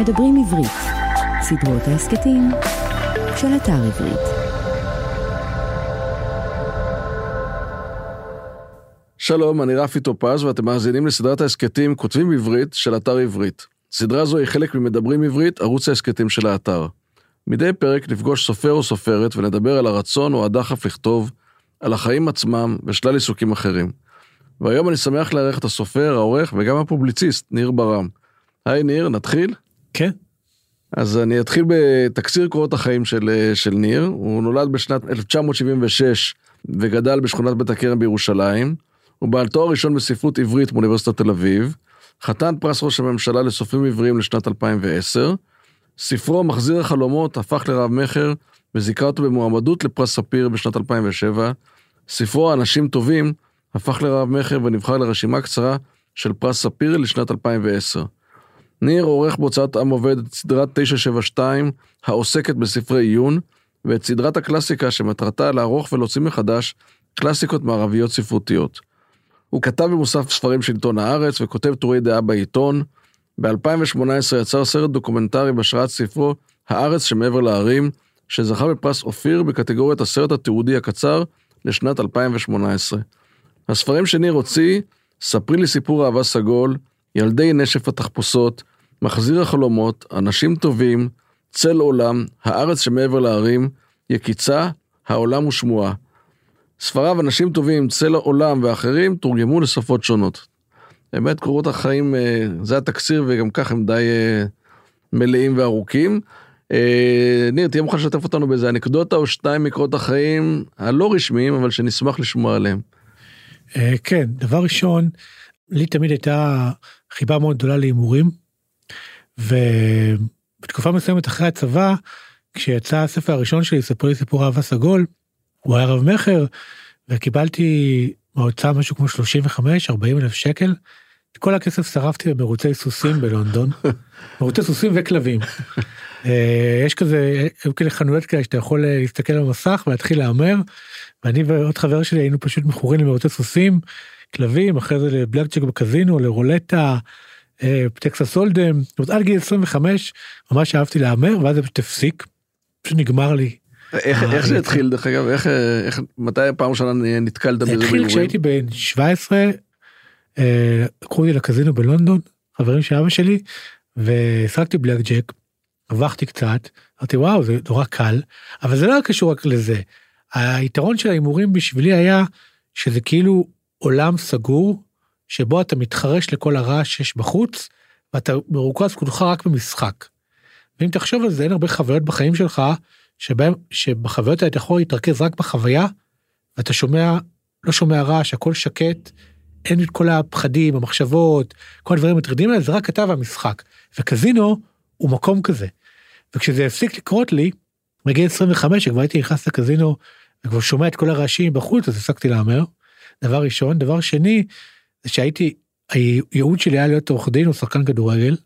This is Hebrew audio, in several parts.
מדברים עברית, סדרות ההסכתים של אתר עברית. שלום, אני רפי טופז ואתם מאזינים לסדרת ההסכתים כותבים עברית של אתר עברית. סדרה זו היא חלק ממדברים עברית, ערוץ ההסכתים של האתר. מדי פרק נפגוש סופר או סופרת ונדבר על הרצון או הדחף לכתוב, על החיים עצמם ושלל עיסוקים אחרים. והיום אני שמח לארח את הסופר, העורך וגם הפובליציסט, ניר ברם. היי ניר, נתחיל? כן. אז אני אתחיל בתקציר קורות החיים של, של ניר. הוא נולד בשנת 1976 וגדל בשכונת בית הכרם בירושלים. הוא בעל תואר ראשון בספרות עברית מאוניברסיטת תל אביב. חתן פרס ראש הממשלה לסופרים עבריים לשנת 2010. ספרו מחזיר החלומות הפך לרב מכר וזיכה אותו במועמדות לפרס ספיר בשנת 2007. ספרו אנשים טובים הפך לרב מכר ונבחר לרשימה קצרה של פרס ספיר לשנת 2010. ניר עורך בהוצאת עם עובד את סדרת 972 העוסקת בספרי עיון ואת סדרת הקלאסיקה שמטרתה לערוך ולהוציא מחדש קלאסיקות מערביות ספרותיות. הוא כתב במוסף ספרים של עיתון הארץ וכותב טורי דעה בעיתון. ב-2018 יצר סרט דוקומנטרי בהשראת ספרו הארץ שמעבר להרים, שזכה בפרס אופיר בקטגוריית הסרט התיעודי הקצר לשנת 2018. הספרים שניר הוציא, ספרי לי סיפור אהבה סגול, ילדי נשף התחפושות, מחזיר החלומות, אנשים טובים, צל עולם, הארץ שמעבר להרים, יקיצה, העולם ושמועה. ספריו אנשים טובים, צל העולם ואחרים תורגמו לשפות שונות. באמת קורות החיים, אה, זה התקציר וגם כך הם די אה, מלאים וארוכים. אה, ניר, תהיה מוכן לשתף אותנו באיזה אנקדוטה או שתיים מקורות החיים הלא רשמיים, אבל שנשמח לשמוע עליהם. כן, דבר ראשון, לי תמיד הייתה חיבה מאוד גדולה להימורים, ובתקופה מסוימת אחרי הצבא, כשיצא הספר הראשון שלי, ספרי סיפור אהבה סגול, הוא היה רב מכר, וקיבלתי מההוצאה משהו כמו 35-40 אלף שקל. את כל הכסף שרפתי במרוצי סוסים בלונדון, מרוצי סוסים וכלבים. אה, יש כזה, היו כאלה חנויות כאלה שאתה יכול אה, להסתכל על המסך ולהתחיל להמר, ואני ועוד חבר שלי היינו פשוט מכורים למרוצי סוסים, כלבים, אחרי זה לבלק צ'ק בקזינו, לרולטה, אה, טקסס הולדם, עד גיל 25 ממש אהבתי להמר, ואז זה פשוט הפסיק, פשוט נגמר לי איך, איך זה התחיל דרך אגב איך, איך מתי פעם ראשונה נתקלת בזה? התחיל כשהייתי בן 17 אה, לקחו אותי לקזינו בלונדון חברים של אבא שלי והשחקתי בלק ג'ק. הרווחתי קצת אמרתי וואו זה נורא קל אבל זה לא קשור רק לזה. היתרון של ההימורים בשבילי היה שזה כאילו עולם סגור שבו אתה מתחרש לכל הרעש שיש בחוץ ואתה מרוכז כולך רק במשחק. ואם תחשוב על זה אין הרבה חוויות בחיים שלך שבהם, שבחוויות האלה אתה יכול להתרכז רק בחוויה, ואתה שומע, לא שומע רעש, הכל שקט, אין את כל הפחדים, המחשבות, כל הדברים המטרידים האלה, זה רק אתה והמשחק. וקזינו הוא מקום כזה. וכשזה הפסיק לקרות לי, בגיל 25, כשכבר הייתי נכנס לקזינו, וכבר שומע את כל הרעשים בחוץ, אז הפסקתי להמר. דבר ראשון. דבר שני, זה שהייתי, הייעוד שלי היה להיות עורך דין או שחקן כדורגל.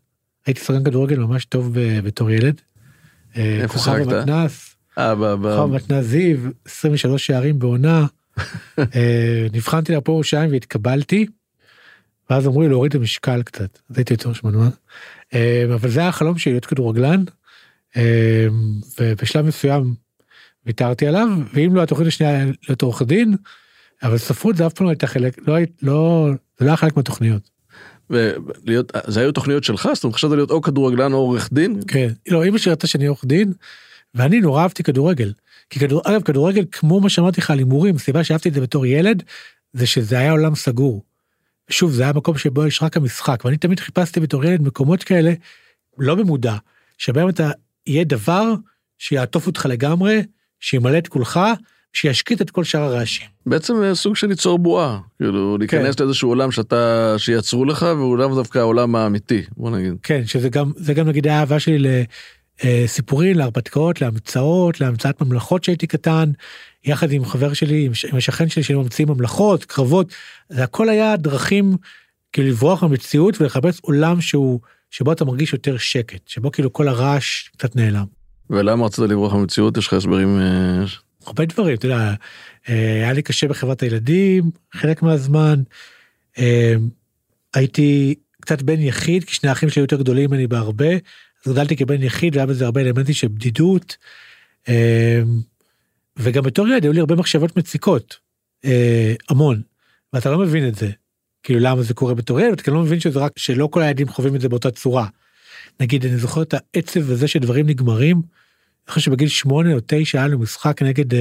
הייתי שחקן כדורגל ממש טוב בתור ילד. אה, איפה שחקת? במתנ"ס, אה, כוכב במתנ"ס זיו, 23 שערים בעונה. אה, נבחנתי לפה ירושלים והתקבלתי. ואז אמרו לי להוריד את המשקל קצת, אז הייתי יותר שמנמן. אבל זה היה החלום שלי להיות כדורגלן. ובשלב מסוים ויתרתי עליו, ואם לא התוכנית השנייה להיות עורך דין, אבל ספרות זה אף פעם לא הייתה חלק, לא, לא, זה לא היה חלק מהתוכניות. ולהיות, זה היו תוכניות שלך? זאת אומרת, חשבת להיות או כדורגלן או עורך דין? כן, לא, אמא שלי ראתה שאני עורך דין, ואני נורא אהבתי כדורגל. כי כדור, אגב, כדורגל, כמו מה שאמרתי לך על הימורים, הסיבה שאהבתי את זה בתור ילד, זה שזה היה עולם סגור. שוב, זה היה מקום שבו יש רק המשחק, ואני תמיד חיפשתי בתור ילד מקומות כאלה, לא במודע, שבהם אתה, יהיה דבר שיעטוף אותך לגמרי, שימלא את כולך, שישקיט את כל שאר הרעשים. בעצם אה, סוג של ליצור בועה, כאילו להיכנס כן. לאיזשהו עולם שאתה, שיצרו לך והוא לאו דווקא העולם האמיתי, בוא נגיד. כן, שזה גם, זה גם נגיד האהבה שלי לסיפורים, להרפתקאות, להמצאות, להמצאת ממלכות שהייתי קטן, יחד עם חבר שלי, עם השכן שלי שהיינו ממציאים ממלכות, קרבות, זה הכל היה דרכים כאילו לברוח מהמציאות ולחפש עולם שהוא, שבו אתה מרגיש יותר שקט, שבו כאילו כל הרעש קצת נעלם. ולמה רצית לברוח מהמציאות? יש לך הסברים? הרבה דברים, אתה יודע, אה, היה לי קשה בחברת הילדים חלק מהזמן, אה, הייתי קצת בן יחיד, כי שני האחים שלי יותר גדולים ממני בהרבה, אז גדלתי כבן יחיד והיה בזה הרבה אלמנטים של בדידות. אה, וגם בתור ילד היו לי הרבה מחשבות מציקות, המון, ואתה לא מבין את זה. כאילו למה זה קורה בתור ילד, אתה לא מבין שזה רק שלא כל הילדים חווים את זה באותה צורה. נגיד אני זוכר את העצב הזה שדברים נגמרים. אני חושב שבגיל שמונה או תשע היה לנו משחק נגד uh,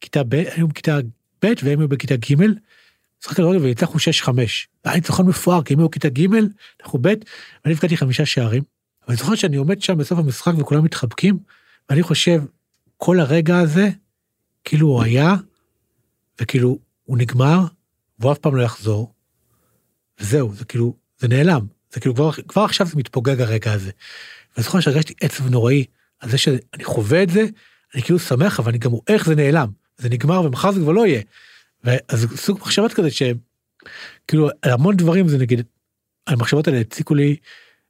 כיתה ב', היינו בכיתה ב' והם היו בכיתה ג', משחק כדורגל וניצחנו 6-5. היה ניצחון מפואר כי הם היו בכיתה ג', אנחנו ב', ואני הבקעתי חמישה שערים. ואני זוכר שאני עומד שם בסוף המשחק וכולם מתחבקים, ואני חושב כל הרגע הזה כאילו הוא היה, וכאילו הוא נגמר, והוא אף פעם לא יחזור. וזהו, זה כאילו, זה נעלם. זה כאילו כבר, כבר עכשיו זה מתפוגג הרגע הזה. ואני זוכר שהרגשתי עצב נוראי על זה שאני חווה את זה, אני כאילו שמח, אבל אני גם רואה איך זה נעלם. זה נגמר ומחר זה כבר לא יהיה. ואז סוג מחשבות כזה שכאילו המון דברים זה נגיד, המחשבות האלה הציקו לי,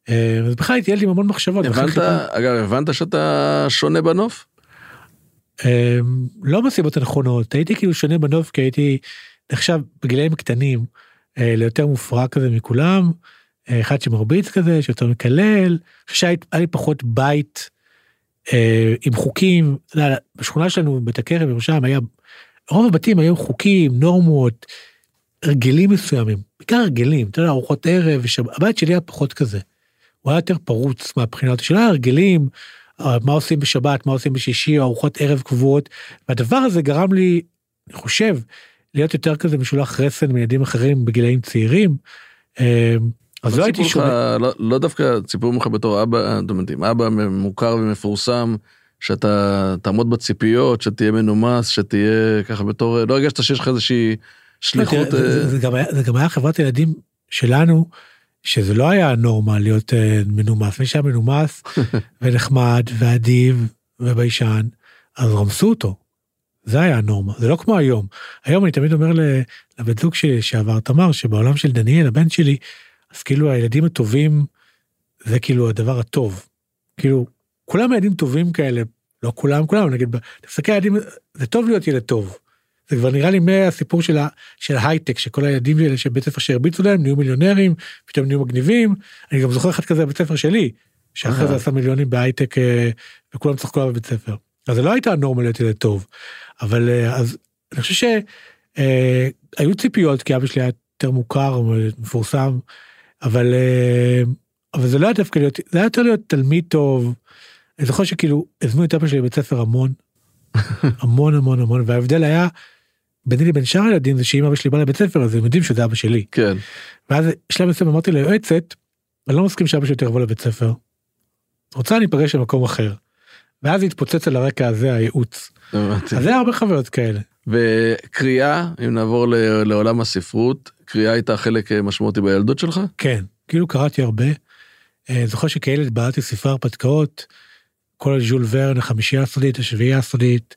אה, ובכלל הייתי ילד עם המון מחשבות. הבנת, אגב, הבנת שאתה שונה בנוף? אה, לא בסיבות הנכונות, הייתי כאילו שונה בנוף כי הייתי נחשב בגילאים קטנים אה, ליותר מופרע כזה מכולם. אחד שמרביץ כזה שיותר מקלל, שהיה לי פחות בית אה, עם חוקים, בשכונה שלנו בית הכרם בירושלים היה, רוב הבתים היו חוקים, נורמות, הרגלים מסוימים, בעיקר הרגלים, אתה יודע, ארוחות ערב, הבית שלי היה פחות כזה. הוא היה יותר פרוץ מהבחינה הזאת, שלא היה הרגלים, אה, מה עושים בשבת, מה עושים בשישי, ארוחות ערב קבועות, והדבר הזה גרם לי, אני חושב, להיות יותר כזה משולח רסן מילדים אחרים בגילאים צעירים. אה, אז לא הייתי שומע. לא, לא דווקא סיפור ממך בתור אבא, זאת אומרת, עם אבא מוכר ומפורסם, שאתה תעמוד בציפיות, שתהיה מנומס, שתהיה ככה בתור, לא הרגשת שיש לך איזושהי שליחות. זה, זה, זה, גם היה, זה גם היה חברת ילדים שלנו, שזה לא היה נורמה להיות uh, מנומס, מי שהיה מנומס ונחמד ואדיב וביישן, אז רמסו אותו. זה היה הנורמה, זה לא כמו היום. היום אני תמיד אומר לבן זוג שלי שעבר תמר, שבעולם של דניאל, הבן שלי, אז כאילו הילדים הטובים זה כאילו הדבר הטוב. כאילו כולם ילדים טובים כאלה, לא כולם כולם נגיד, תסתכל ילדים, זה טוב להיות ילד טוב. זה כבר נראה לי מהסיפור של, ה, של ההייטק שכל הילדים האלה שבית ספר שהרביצו להם נהיו מיליונרים פתאום נהיו מגניבים אני גם זוכר אחד כזה בבית ספר שלי שאחרי זה עשה מיליונים בהייטק אה, וכולם צחקו עליו בבית ספר. אז זה לא הייתה הנורמה להיות ילד טוב אבל אה, אז אני חושב שהיו ציפיות כי אבא שלי היה יותר מוכר מפורסם אבל אה, אבל זה לא היה דווקא להיות זה היה יותר להיות תלמיד טוב. אני זוכר שכאילו הזמינו את אבא שלי לבית ספר המון המון המון המון וההבדל היה ביני לבין שאר הילדים זה שאם אבא שלי בא לבית ספר אז הם יודעים שזה אבא שלי. כן. ואז בשלב מסוים אמרתי ליועצת אני לא מסכים שאבא שלי יבוא לבית ספר. רוצה אני אפגש במקום אחר. ואז התפוצץ על הרקע הזה הייעוץ. אז זה הרבה חוויות כאלה. וקריאה אם נעבור לעולם הספרות קריאה הייתה חלק אה, משמעותי בילדות שלך? כן, כאילו קראתי הרבה. אה, זוכר שכילד בעלתי ספרי הרפתקאות, כל ז'ול ורן, החמישייה הסודית, השביעייה הסודית,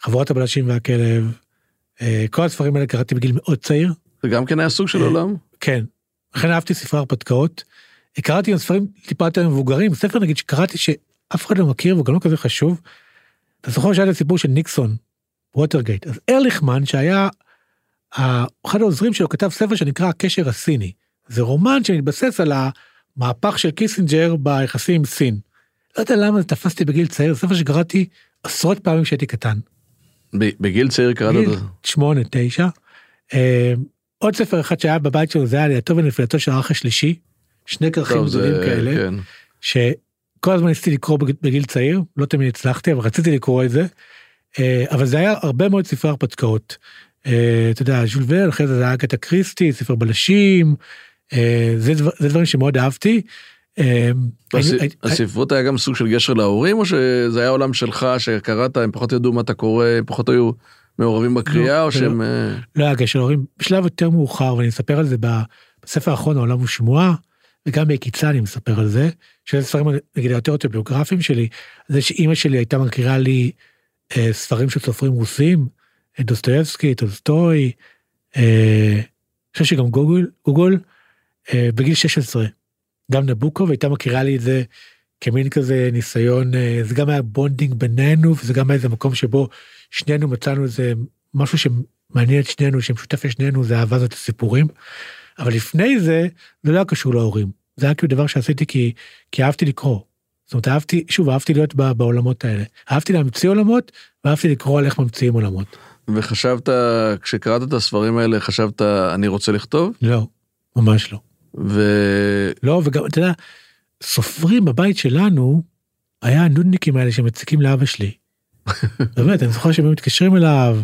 חבורת הבלשים והכלב. אה, כל הספרים האלה קראתי בגיל מאוד צעיר. זה גם כן היה סוג של עולם? כן, לכן אהבתי ספרי הרפתקאות. קראתי גם ספרים טיפה יותר מבוגרים, ספר נגיד שקראתי שאף אחד לא מכיר וגם לא כזה חשוב. אתה זוכר שהיה את הסיפור של ניקסון, ווטרגייט, אז ארליכמן שהיה אחד העוזרים שלו כתב ספר שנקרא הקשר הסיני. זה רומן שמתבסס על המהפך של קיסינג'ר ביחסים עם סין. לא יודע למה זה תפס אותי בגיל צעיר, ספר שקראתי עשרות פעמים כשהייתי קטן. בגיל צעיר קראת אותו? שמונה, תשע. אה, עוד ספר אחד שהיה בבית שלו זה היה לידתו ונפילתו של האח השלישי. שני כרכים גדולים כאלה. כן. שכל הזמן ניסיתי לקרוא בגיל צעיר, לא תמיד הצלחתי, אבל רציתי לקרוא את זה. אה, אבל זה היה הרבה מאוד ספרי הרפתקאות. אה, אתה יודע, ז'ול ורן, אחרי זה זה היה קטע קריסטי, ספר בלשים, אה, זה, דבר, זה דברים שמאוד אהבתי. אה, הספרות היה גם סוג של גשר להורים, או שזה היה עולם שלך שקראת, הם פחות ידעו מה אתה קורא, הם פחות היו מעורבים בקריאה, לא, או שהם... לא, לא היה גשר להורים, בשלב יותר מאוחר, ואני אספר על זה בספר האחרון, העולם הוא שמועה, וגם ביקיצה אני מספר על זה, שזה ספרים נגיד היותר אוטוביוגרפיים שלי, זה שאימא שלי הייתה מקריאה לי ספרים של סופרים רוסים, דוסטויבסקי, טולסטוי, אה, אני חושב שגם גוגל, גוגל, אה, בגיל 16, גם נבוקוב, והייתה מקריאה לי את זה כמין כזה ניסיון, אה, זה גם היה bonding בינינו, וזה גם היה איזה מקום שבו שנינו מצאנו איזה משהו שמעניין את שנינו, שמשותף לשנינו, זה אהבה הזאת לסיפורים. אבל לפני זה, זה לא היה קשור להורים. זה היה כאילו דבר שעשיתי כי, כי אהבתי לקרוא. זאת אומרת, אהבתי, שוב, אהבתי להיות בעולמות האלה. אהבתי להמציא עולמות, ואהבתי לקרוא על איך ממציאים עולמות. וחשבת, כשקראת את הספרים האלה, חשבת, אני רוצה לכתוב? לא, ממש לא. ו... לא, וגם, אתה יודע, סופרים בבית שלנו, היה הנודניקים האלה שמציקים לאבא שלי. באמת, אני זוכר שהם מתקשרים אליו,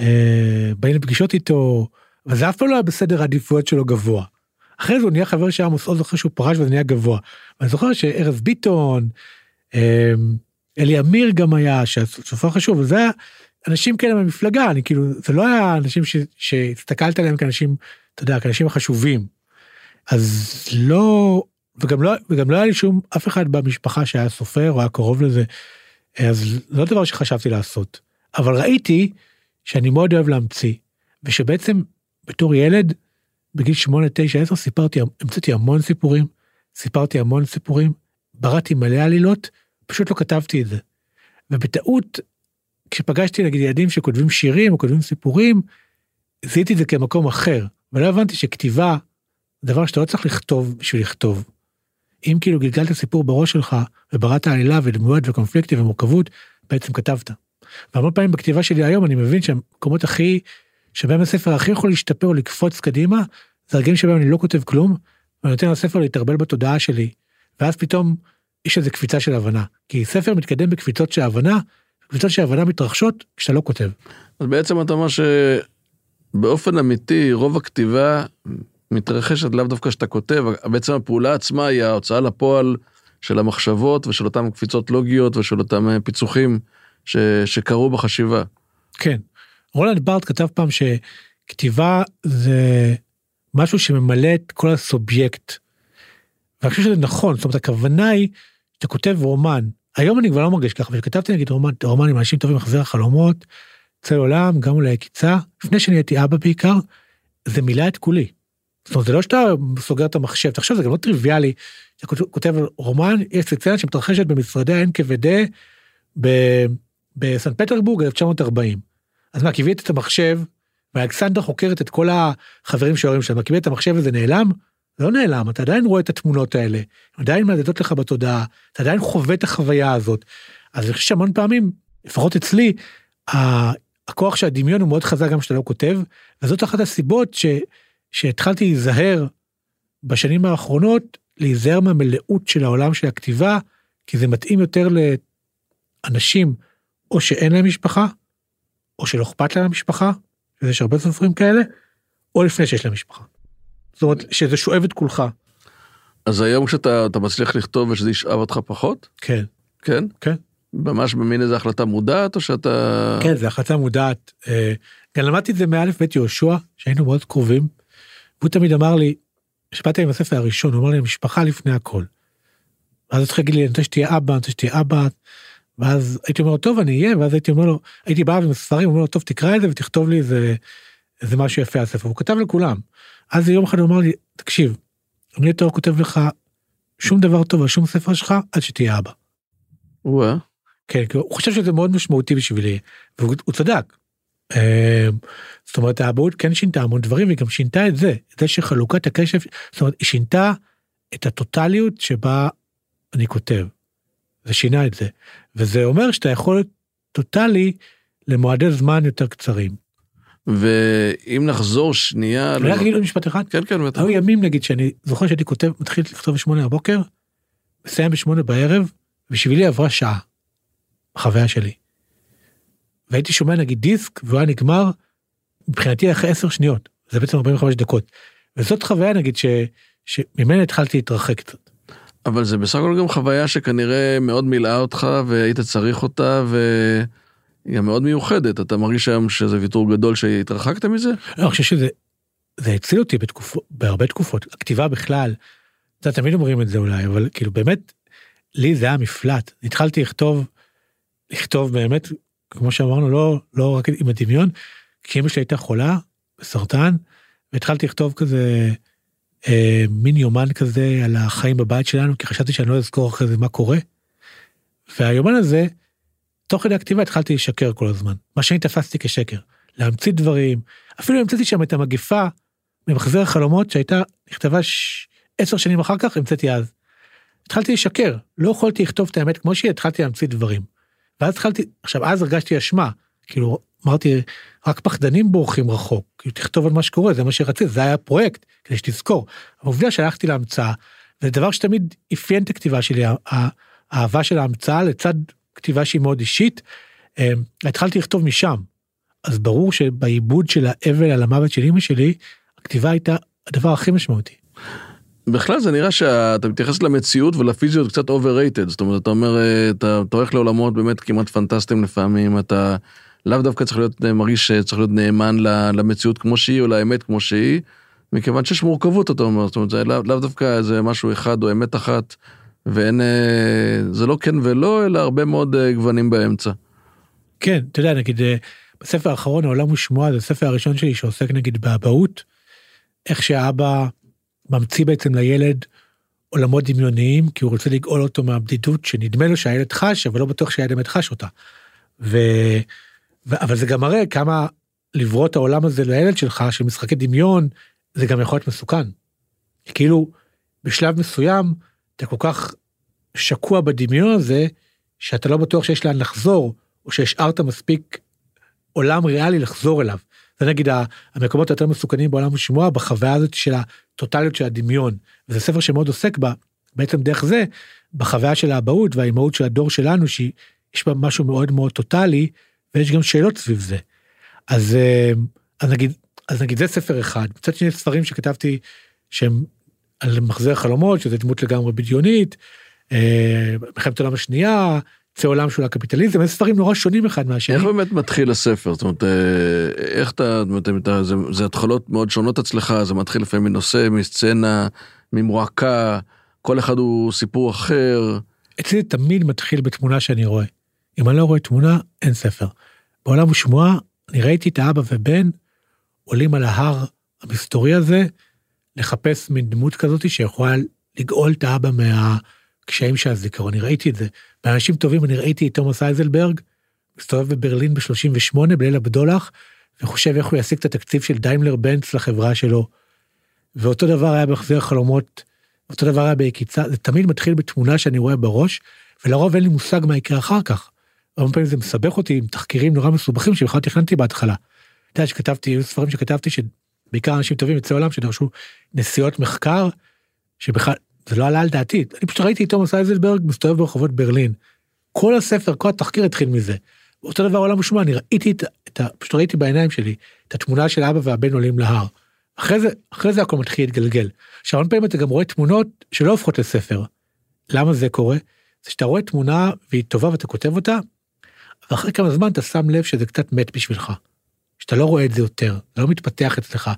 אה, באים לפגישות איתו, אבל זה אף פעם לא היה בסדר העדיפויות שלו גבוה. אחרי זה הוא נהיה חבר של עמוס עוז אחרי שהוא פרש וזה נהיה גבוה. ואני זוכר שארז ביטון, אה, אלי אמיר גם היה, שסופר חשוב, וזה היה אנשים כאלה במפלגה, אני כאילו, זה לא היה אנשים ש, שהסתכלת עליהם כאנשים, אתה יודע, כאנשים החשובים. אז לא, וגם לא, וגם לא היה לי שום, אף אחד במשפחה שהיה סופר או היה קרוב לזה, אז לא דבר שחשבתי לעשות. אבל ראיתי שאני מאוד אוהב להמציא, ושבעצם בתור ילד, בגיל 8, 9, 10, סיפרתי, המצאתי המון סיפורים, סיפרתי המון סיפורים, בראתי מלא עלילות, פשוט לא כתבתי את זה. ובטעות, כשפגשתי נגיד ילדים שכותבים שירים או כותבים סיפורים, זיהיתי את זה כמקום אחר, ולא הבנתי שכתיבה, דבר שאתה לא צריך לכתוב בשביל לכתוב. אם כאילו גלגלת סיפור בראש שלך ובראת עלילה ודמויות וקונפליקטים ומורכבות, בעצם כתבת. והמון פעמים בכתיבה שלי היום אני מבין שהמקומות הכי, שבהם הספר הכי יכול להשתפר או לקפוץ קדימה, זה הרגעים שבהם אני לא כותב כלום, ואני נותן לספר להתערבל בתודעה שלי, ואז פתאום יש איזה קפיצה של הבנה. כי ספר מתקדם בקפיצות של הבנה, קפיצות של הבנה מתרחשות כשאתה לא כותב. אז בעצם אתה אומר שבאופן אמיתי רוב הכתיבה מתרחשת לאו דווקא שאתה כותב, בעצם הפעולה עצמה היא ההוצאה לפועל של המחשבות ושל אותם קפיצות לוגיות ושל אותם אה, פיצוחים ש, שקרו בחשיבה. כן. רולנד בארט כתב פעם שכתיבה זה משהו שממלא את כל הסובייקט. ואני חושב שזה נכון, זאת אומרת הכוונה היא שאתה כותב רומן, היום אני כבר לא מרגיש ככה, וכתבתי נגיד רומן, רומן עם אנשים טובים, מחזיר החלומות, צל עולם, גם אולי קיצה, לפני שאני הייתי אבא בעיקר, זה מילא את כולי. זאת אומרת, זה לא שאתה סוגר את המחשב, תחשוב, זה גם לא טריוויאלי. אתה כותב רומן, יש סצנה שמתרחשת במשרדי ה-NKVD בסן פטרבורג 1940. אז מה, קיבלת את המחשב, ואלכסנדר חוקרת את כל החברים שההורים שלהם, קיבלת את המחשב וזה נעלם? לא נעלם, אתה עדיין רואה את התמונות האלה, עדיין מהדהדות לך בתודעה, אתה עדיין חווה את החוויה הזאת. אז אני חושב שהמון פעמים, לפחות אצלי, הכוח של הדמיון הוא מאוד חזק גם כשאתה לא כותב, וזאת אחת הסיבות ש... שהתחלתי להיזהר בשנים האחרונות, להיזהר מהמלאות של העולם של הכתיבה, כי זה מתאים יותר לאנשים או שאין להם משפחה, או שלא אכפת להם משפחה, ויש הרבה סופרים כאלה, או לפני שיש להם משפחה. זאת אומרת, שזה שואב את כולך. אז היום כשאתה מצליח לכתוב ושזה ישאב אותך פחות? כן. כן? כן. ממש במין איזה החלטה מודעת או שאתה... כן, זו החלטה מודעת. אה, גם למדתי את זה מאלף בית יהושע, שהיינו מאוד קרובים. והוא תמיד אמר לי, כשבאתי עם הספר הראשון, הוא אמר לי, המשפחה לפני הכל. ואז התחיל להגיד לי, אני רוצה שתהיה אבא, אני רוצה שתהיה אבא. ואז הייתי אומר לו, טוב, אני אהיה, ואז הייתי אומר לו, הייתי בא עם הספרים, אומר לו, טוב, תקרא את זה ותכתוב לי איזה, איזה משהו יפה על הספר. הוא כתב לכולם. אז יום אחד הוא אמר לי, תקשיב, אני יותר כותב לך שום דבר טוב על שום ספר שלך, עד שתהיה אבא. וואה. כן, הוא חושב שזה מאוד משמעותי בשבילי, והוא צדק. אמ, זאת אומרת האבהות כן שינתה המון דברים והיא גם שינתה את זה, את זה שחלוקת הקשב, זאת אומרת היא שינתה את הטוטליות שבה אני כותב. זה שינה את זה. וזה אומר שאתה יכול להיות טוטלי למועדי זמן יותר קצרים. ואם נחזור שנייה... אני רק אגיד עוד משפט אחד. כן, כן, בטח. היו ימים נגיד שאני זוכר שהייתי כותב, מתחיל לכתוב בשמונה בבוקר, מסיים בשמונה בערב, בשבילי עברה שעה. החוויה שלי. והייתי שומע נגיד דיסק והוא היה נגמר מבחינתי אחרי 10 שניות זה בעצם 45 דקות. וזאת חוויה נגיד ש, שממנה התחלתי להתרחק קצת. אבל זה בסך הכל גם חוויה שכנראה מאוד מילאה אותך והיית צריך אותה והיא גם מאוד מיוחדת אתה מרגיש היום שזה ויתור גדול שהתרחקת מזה? לא, אני חושב שזה זה הציל אותי בתקופות בהרבה תקופות הכתיבה בכלל. אתה תמיד אומרים את זה אולי אבל כאילו באמת לי זה היה מפלט התחלתי לכתוב לכתוב באמת כמו שאמרנו לא לא רק עם הדמיון כי אמא שלי הייתה חולה בסרטן והתחלתי לכתוב כזה אה, מין יומן כזה על החיים בבית שלנו כי חשבתי שאני לא אזכור אחרי זה מה קורה. והיומן הזה תוך כדי הכתיבה התחלתי לשקר כל הזמן מה שאני תפסתי כשקר להמציא דברים אפילו המצאתי שם את המגפה ממחזר החלומות שהייתה, נכתבה ש... עשר שנים אחר כך, המצאתי אז. התחלתי לשקר, לא יכולתי לכתוב את האמת כמו שהיא, התחלתי להמציא דברים. ואז התחלתי, עכשיו אז הרגשתי אשמה, כאילו אמרתי, רק פחדנים בורחים רחוק, כאילו תכתוב על מה שקורה, זה מה שרציתי, זה היה הפרויקט, כדי שתזכור. העובדה שהלכתי להמצאה, זה דבר שתמיד אפיין את הכתיבה שלי, האהבה של ההמצאה לצד כתיבה שהיא מאוד אישית, אה, התחלתי לכתוב משם. אז ברור שבעיבוד של האבל על המוות של אמא שלי, הכתיבה הייתה הדבר הכי משמעותי. בכלל זה נראה שאתה מתייחס למציאות ולפיזיות קצת overrated, זאת אומרת, אתה אומר, אה, אתה, הולך לעולמות באמת כמעט פנטסטיים לפעמים, אתה לאו דווקא צריך להיות, אה, מרגיש שצריך להיות נאמן למציאות כמו שהיא או לאמת כמו שהיא, מכיוון שיש מורכבות, אתה אומר, זאת אומרת, זה לאו דווקא איזה משהו אחד או אמת אחת, ואין, אה, זה לא כן ולא, אלא הרבה מאוד גוונים באמצע. כן, אתה יודע, נגיד, בספר האחרון, העולם הוא שמועה, זה הספר הראשון שלי שעוסק נגיד באבהות, איך שאבא ממציא בעצם לילד עולמות דמיוניים, כי הוא רוצה לגאול אותו מהבדידות שנדמה לו שהילד חש, אבל לא בטוח שהילד באמת חש אותה. ו... ו... אבל זה גם מראה כמה לברוא את העולם הזה לילד שלך, של משחקי דמיון, זה גם יכול להיות מסוכן. כאילו, בשלב מסוים, אתה כל כך שקוע בדמיון הזה, שאתה לא בטוח שיש לאן לחזור, או שהשארת מספיק עולם ריאלי לחזור אליו. זה נגיד המקומות היותר מסוכנים בעולם השימוע בחוויה הזאת של הטוטליות של הדמיון. וזה ספר שמאוד עוסק בה, בעצם דרך זה, בחוויה של האבהות והאימהות של הדור שלנו, שיש בה משהו מאוד מאוד טוטלי, ויש גם שאלות סביב זה. אז, אה, אז נגיד, אז נגיד זה ספר אחד. מצד שני ספרים שכתבתי שהם על מחזר חלומות, שזה דמות לגמרי בדיונית, אה, מלחמת העולם השנייה, זה עולם של הקפיטליזם, זה ספרים נורא שונים אחד מהשני. איך באמת מתחיל הספר? זאת אומרת, אה, איך אתה, זאת אומרת, זה, זה התחלות מאוד שונות אצלך, זה מתחיל לפעמים מנושא, מסצנה, ממועקה, כל אחד הוא סיפור אחר. אצלי זה תמיד מתחיל בתמונה שאני רואה. אם אני לא רואה תמונה, אין ספר. בעולם ושמועה, אני ראיתי את האבא ובן עולים על ההר המסתורי הזה, לחפש מין דמות כזאת שיכולה לגאול את האבא מה... הקשיים של הזיכרון, אני ראיתי את זה. באנשים טובים אני ראיתי את תומאס אייזלברג, מסתובב בברלין ב-38 בליל הבדולח, וחושב איך הוא ישיג את התקציב של דיימלר בנץ לחברה שלו. ואותו דבר היה בהחזר חלומות, אותו דבר היה ביקיצה, זה תמיד מתחיל בתמונה שאני רואה בראש, ולרוב אין לי מושג מה יקרה אחר כך. הרבה פעמים זה מסבך אותי עם תחקירים נורא מסובכים שבכלל תכננתי בהתחלה. אתה יודע שכתבתי, היו ספרים שכתבתי שבעיקר אנשים טובים יוצאי עולם שדרשו נסיעות מחקר, שבכלל זה לא עלה על דעתי, אני פשוט ראיתי את תומאס אייזלברג מסתובב ברחובות ברלין. כל הספר, כל התחקיר התחיל מזה. אותו דבר עולם ושמוע, אני ראיתי את, את ה... פשוט ראיתי בעיניים שלי את התמונה של אבא והבן עולים להר. אחרי זה, אחרי זה הכל מתחיל להתגלגל. עכשיו, הרבה פעמים אתה גם רואה תמונות שלא הופכות לספר. למה זה קורה? זה שאתה רואה תמונה והיא טובה ואתה כותב אותה, ואחרי כמה זמן אתה שם לב שזה קצת מת בשבילך. שאתה לא רואה את זה יותר, זה לא מתפתח אצלך.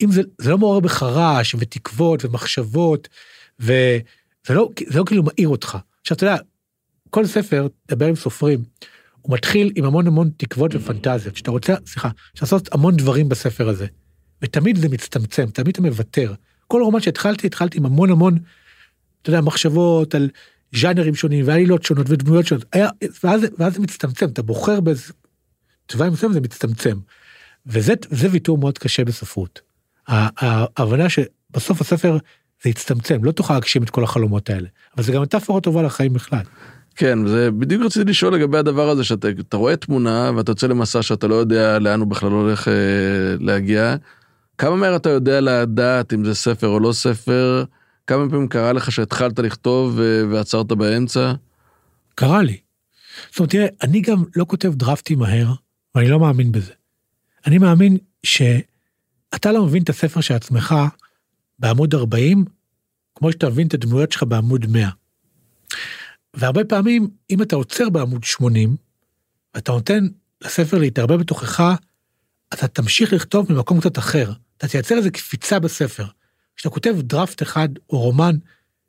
אם זה, זה לא מעורר בך רעש ותקוות ומחשבות וזה לא, זה לא כאילו מעיר אותך. עכשיו אתה יודע, כל ספר, דבר עם סופרים, הוא מתחיל עם המון המון תקוות ופנטזיות, שאתה רוצה, סליחה, לעשות המון דברים בספר הזה. ותמיד זה מצטמצם, תמיד אתה מוותר. כל רומן שהתחלתי, התחלתי עם המון המון, אתה יודע, מחשבות על ז'אנרים שונים ועלילות שונות ודמויות שונות, היה, ואז, ואז זה מצטמצם, אתה בוחר באיזה תוואי מסוים, זה מצטמצם. וזה ויתור מאוד קשה בספרות. ההבנה שבסוף הספר זה יצטמצם, לא תוכל להגשים את כל החלומות האלה. אבל זה גם מטאפורה טובה לחיים בכלל. כן, זה בדיוק רציתי לשאול לגבי הדבר הזה, שאתה רואה תמונה ואתה יוצא למסע שאתה לא יודע לאן הוא בכלל הולך אה, להגיע. כמה מהר אתה יודע לדעת אם זה ספר או לא ספר? כמה פעמים קרה לך שהתחלת לכתוב אה, ועצרת באמצע? קרה לי. זאת אומרת, תראה, אני גם לא כותב דרפטים מהר, ואני לא מאמין בזה. אני מאמין שאתה לא מבין את הספר של עצמך בעמוד 40, כמו שאתה מבין את הדמויות שלך בעמוד 100. והרבה פעמים, אם אתה עוצר בעמוד 80, ואתה נותן לספר להתערבב בתוכך, אתה תמשיך לכתוב ממקום קצת אחר. אתה תייצר איזה קפיצה בספר. כשאתה כותב דראפט אחד או רומן,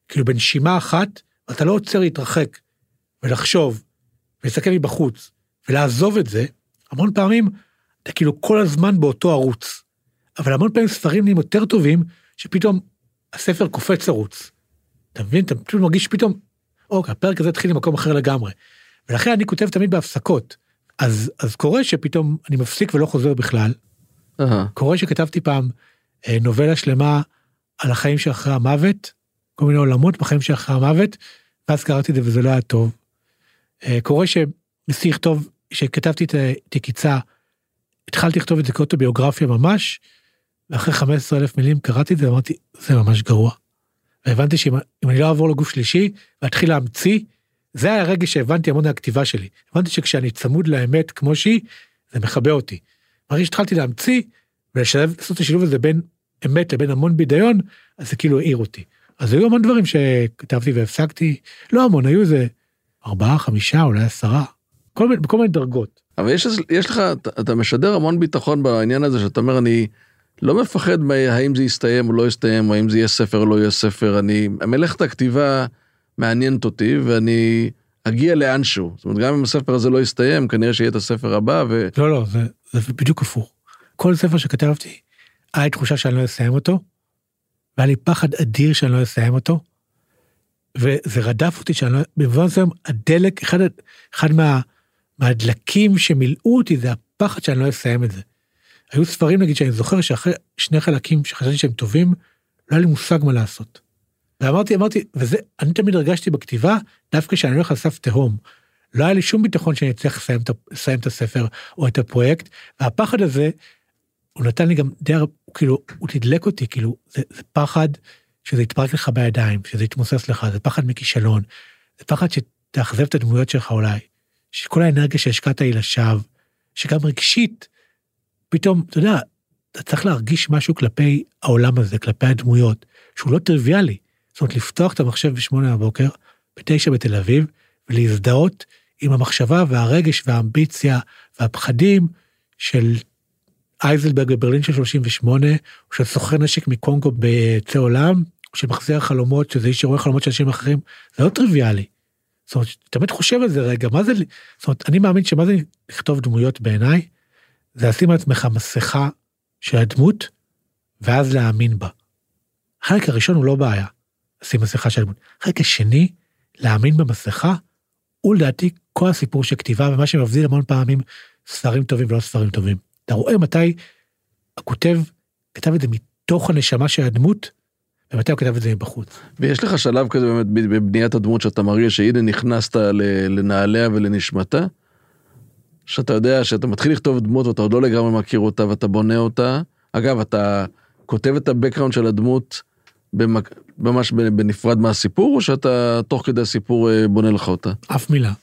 כאילו בנשימה אחת, אתה לא עוצר להתרחק ולחשוב ולהסתכל מבחוץ ולעזוב את זה, המון פעמים אתה כאילו כל הזמן באותו ערוץ. אבל המון פעמים ספרים נהיים יותר טובים שפתאום הספר קופץ ערוץ. אתה מבין? אתה פשוט מרגיש שפתאום, אוקיי, הפרק הזה התחיל ממקום אחר לגמרי. ולכן אני כותב תמיד בהפסקות. אז, אז קורה שפתאום אני מפסיק ולא חוזר בכלל. Uh-huh. קורה שכתבתי פעם אה, נובלה שלמה על החיים שאחרי המוות, כל מיני עולמות בחיים שאחרי המוות, ואז קראתי את זה וזה לא היה טוב. אה, קורה שניסיתי לכתוב, כשכתבתי את הקיצה, התחלתי לכתוב את זה כאוטוביוגרפיה ממש, ואחרי 15 אלף מילים קראתי את זה ואמרתי, זה ממש גרוע. והבנתי שאם אני לא אעבור לגוף שלישי ואתחיל להמציא, זה היה הרגע שהבנתי המון מהכתיבה שלי. הבנתי שכשאני צמוד לאמת כמו שהיא, זה מכבה אותי. ברגע שהתחלתי להמציא ולשלב, לעשות את השילוב הזה בין אמת לבין המון בידיון, אז זה כאילו העיר אותי. אז היו המון דברים שכתבתי והפסקתי, לא המון, היו איזה ארבעה, חמישה, אולי עשרה, כל מיני, בכל מיני דרגות. אבל יש, יש לך, אתה, משדר המון ביטחון בעניין הזה, שאתה אומר, אני לא מפחד מהאם זה יסתיים או לא יסתיים, או האם זה יהיה ספר או לא יהיה ספר, אני, מלאכת הכתיבה מעניינת אותי, ואני אגיע לאנשהו. זאת אומרת, גם אם הספר הזה לא יסתיים, כנראה שיהיה את הספר הבא, ו... לא, לא, זה, זה בדיוק הפוך. כל ספר שכתבתי, היה לי תחושה שאני לא אסיים אותו, והיה לי פחד אדיר שאני לא אסיים אותו, וזה רדף אותי שאני לא... במובן מסוים, הדלק, אחד, אחד מה, מהדלקים שמילאו אותי זה הפחד שאני לא אסיים את זה. היו ספרים נגיד שאני זוכר שאחרי שני חלקים שחשבתי שהם טובים, לא היה לי מושג מה לעשות. ואמרתי, אמרתי, וזה, אני תמיד הרגשתי בכתיבה, דווקא כשאני הולך על סף תהום. לא היה לי שום ביטחון שאני אצליח לסיים, לסיים את הספר או את הפרויקט, והפחד הזה, הוא נתן לי גם די, הוא כאילו, הוא תדלק אותי, כאילו, זה, זה פחד שזה יתפרק לך בידיים, שזה יתמוסס לך, זה פחד מכישלון, זה פחד שתאכזב את הדמויות שלך אולי, שכל האנרגיה שהשקעת היא לשווא, שגם רגשית, פתאום, אתה יודע, אתה צריך להרגיש משהו כלפי העולם הזה, כלפי הדמויות, שהוא לא טריוויאלי. זאת אומרת, לפתוח את המחשב בשמונה בבוקר, בתשע בתל אביב, ולהזדהות עם המחשבה והרגש והאמביציה והפחדים של אייזלברג בברלין של 38, או של סוחר נשק מקונגו בצא עולם, או של מחזיר החלומות, שזה איש שרואה חלומות של אנשים אחרים, זה לא טריוויאלי. זאת אומרת, תמיד חושב על זה רגע, מה זה, זאת אומרת, אני מאמין שמה זה לכתוב דמויות בעיניי, זה לשים על עצמך מסכה של הדמות, ואז להאמין בה. החלק הראשון הוא לא בעיה, לשים מסכה של הדמות. החלק השני, להאמין במסכה, הוא לדעתי כל הסיפור של כתיבה, ומה שמבדיל המון פעמים ספרים טובים ולא ספרים טובים. אתה רואה מתי הכותב כתב את זה מתוך הנשמה של הדמות, ומתי הוא כתב את זה מבחוץ. ויש לך שלב כזה באמת בבניית הדמות שאתה מרגיש שהנה נכנסת לנעליה ולנשמתה? שאתה יודע שאתה מתחיל לכתוב דמות ואתה עוד לא לגמרי מכיר אותה ואתה בונה אותה. אגב, אתה כותב את הבקראונד של הדמות במק... ממש בנפרד מהסיפור, או שאתה תוך כדי הסיפור אה, בונה לך אותה? אף מילה,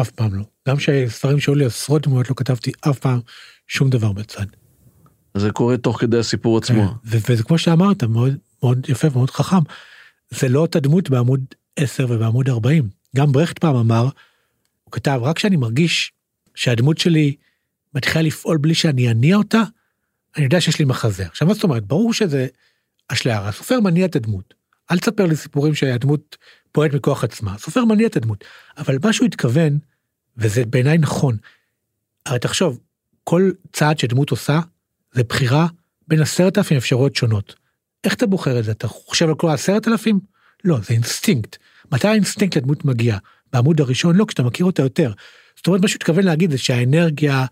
אף פעם לא. גם שספרים שהיו לי עשרות דמויות לא כתבתי אף פעם שום דבר בצד. זה קורה תוך כדי הסיפור עצמו. כן, וזה כמו שאמרת, מאוד, מאוד יפה ומאוד חכם. זה לא אותה דמות בעמוד 10 ובעמוד 40. גם ברכט פעם אמר, הוא כתב, רק כשאני מרגיש שהדמות שלי מתחילה לפעול בלי שאני אניע אותה, אני יודע שיש לי מחזה. עכשיו מה זאת אומרת? ברור שזה אשליה, הסופר מניע את הדמות. אל תספר לי סיפורים שהדמות פועלת מכוח עצמה, הסופר מניע את הדמות. אבל מה שהוא התכוון, וזה בעיניי נכון, הרי תחשוב, כל צעד שדמות עושה, זה בחירה בין עשרת אלפים אפשרויות שונות. איך אתה בוחר את זה? אתה חושב על כל העשרת אלפים? לא, זה אינסטינקט. מתי האינסטינקט לדמות מגיע? בעמוד הראשון? לא, כשאתה מכיר אותה יותר. זאת אומרת, מה שהוא התכוון להגיד זה שהאנרגיה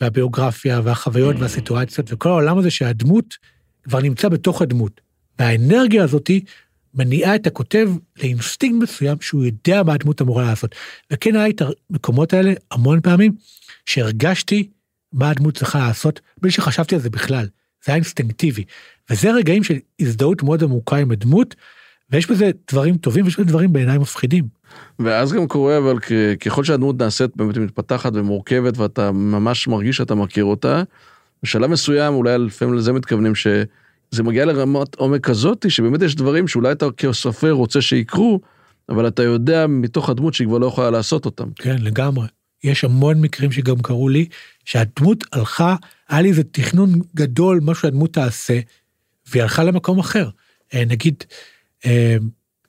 והביוגרפיה והחוויות והסיטואציות וכל העולם הזה שהדמות כבר נמצא בתוך הדמות. והאנרגיה הזאתי מניעה את הכותב לאינסטינקט מסוים שהוא יודע מה הדמות אמורה לעשות. וכן היה את המקומות האלה המון פעמים שהרגשתי מה הדמות צריכה לעשות בלי שחשבתי על זה בכלל. זה היה אינסטינקטיבי. וזה רגעים של הזדהות מאוד עמוקה עם הדמות, ויש בזה דברים טובים ויש בזה דברים בעיניי מפחידים. ואז גם קורה אבל ככל שהדמות נעשית באמת מתפתחת ומורכבת ואתה ממש מרגיש שאתה מכיר אותה, בשלב מסוים אולי לפעמים לזה מתכוונים שזה מגיע לרמת עומק כזאתי שבאמת יש דברים שאולי אתה כסופר רוצה שיקרו, אבל אתה יודע מתוך הדמות שהיא כבר לא יכולה לעשות אותם. כן לגמרי. יש המון מקרים שגם קרו לי שהדמות הלכה, היה לי איזה תכנון גדול מה שהדמות תעשה, והיא הלכה למקום אחר. אה, נגיד, אה,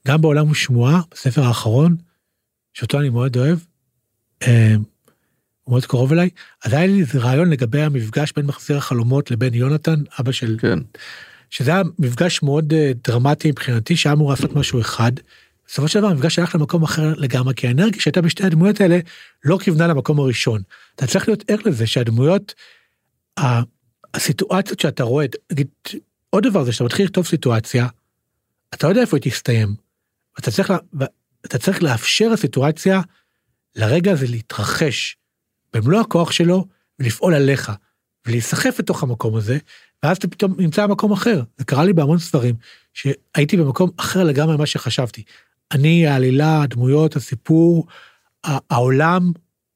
גם בעולם ושמועה, בספר האחרון, שאותו אני מאוד אוהב, אה, הוא מאוד קרוב אליי, אז היה לי איזה רעיון לגבי המפגש בין מחזיר החלומות לבין יונתן, אבא של... כן. שזה היה מפגש מאוד דרמטי מבחינתי, שהיה אמור לעשות משהו אחד. בסופו של דבר המפגש הלך למקום אחר לגמרי, כי האנרגיה שהייתה בשתי הדמויות האלה לא כיוונה למקום הראשון. אתה צריך להיות ער לזה שהדמויות, הסיטואציות שאתה רואה, נגיד עוד דבר זה שאתה מתחיל לכתוב סיטואציה, אתה לא יודע איפה היא תסתיים. אתה צריך, לה, אתה צריך לאפשר לסיטואציה לרגע הזה להתרחש במלוא הכוח שלו ולפעול עליך ולהיסחף לתוך המקום הזה ואז אתה פתאום נמצא במקום אחר. זה קרה לי בהמון ספרים שהייתי במקום אחר לגמרי ממה שחשבתי. אני העלילה הדמויות הסיפור העולם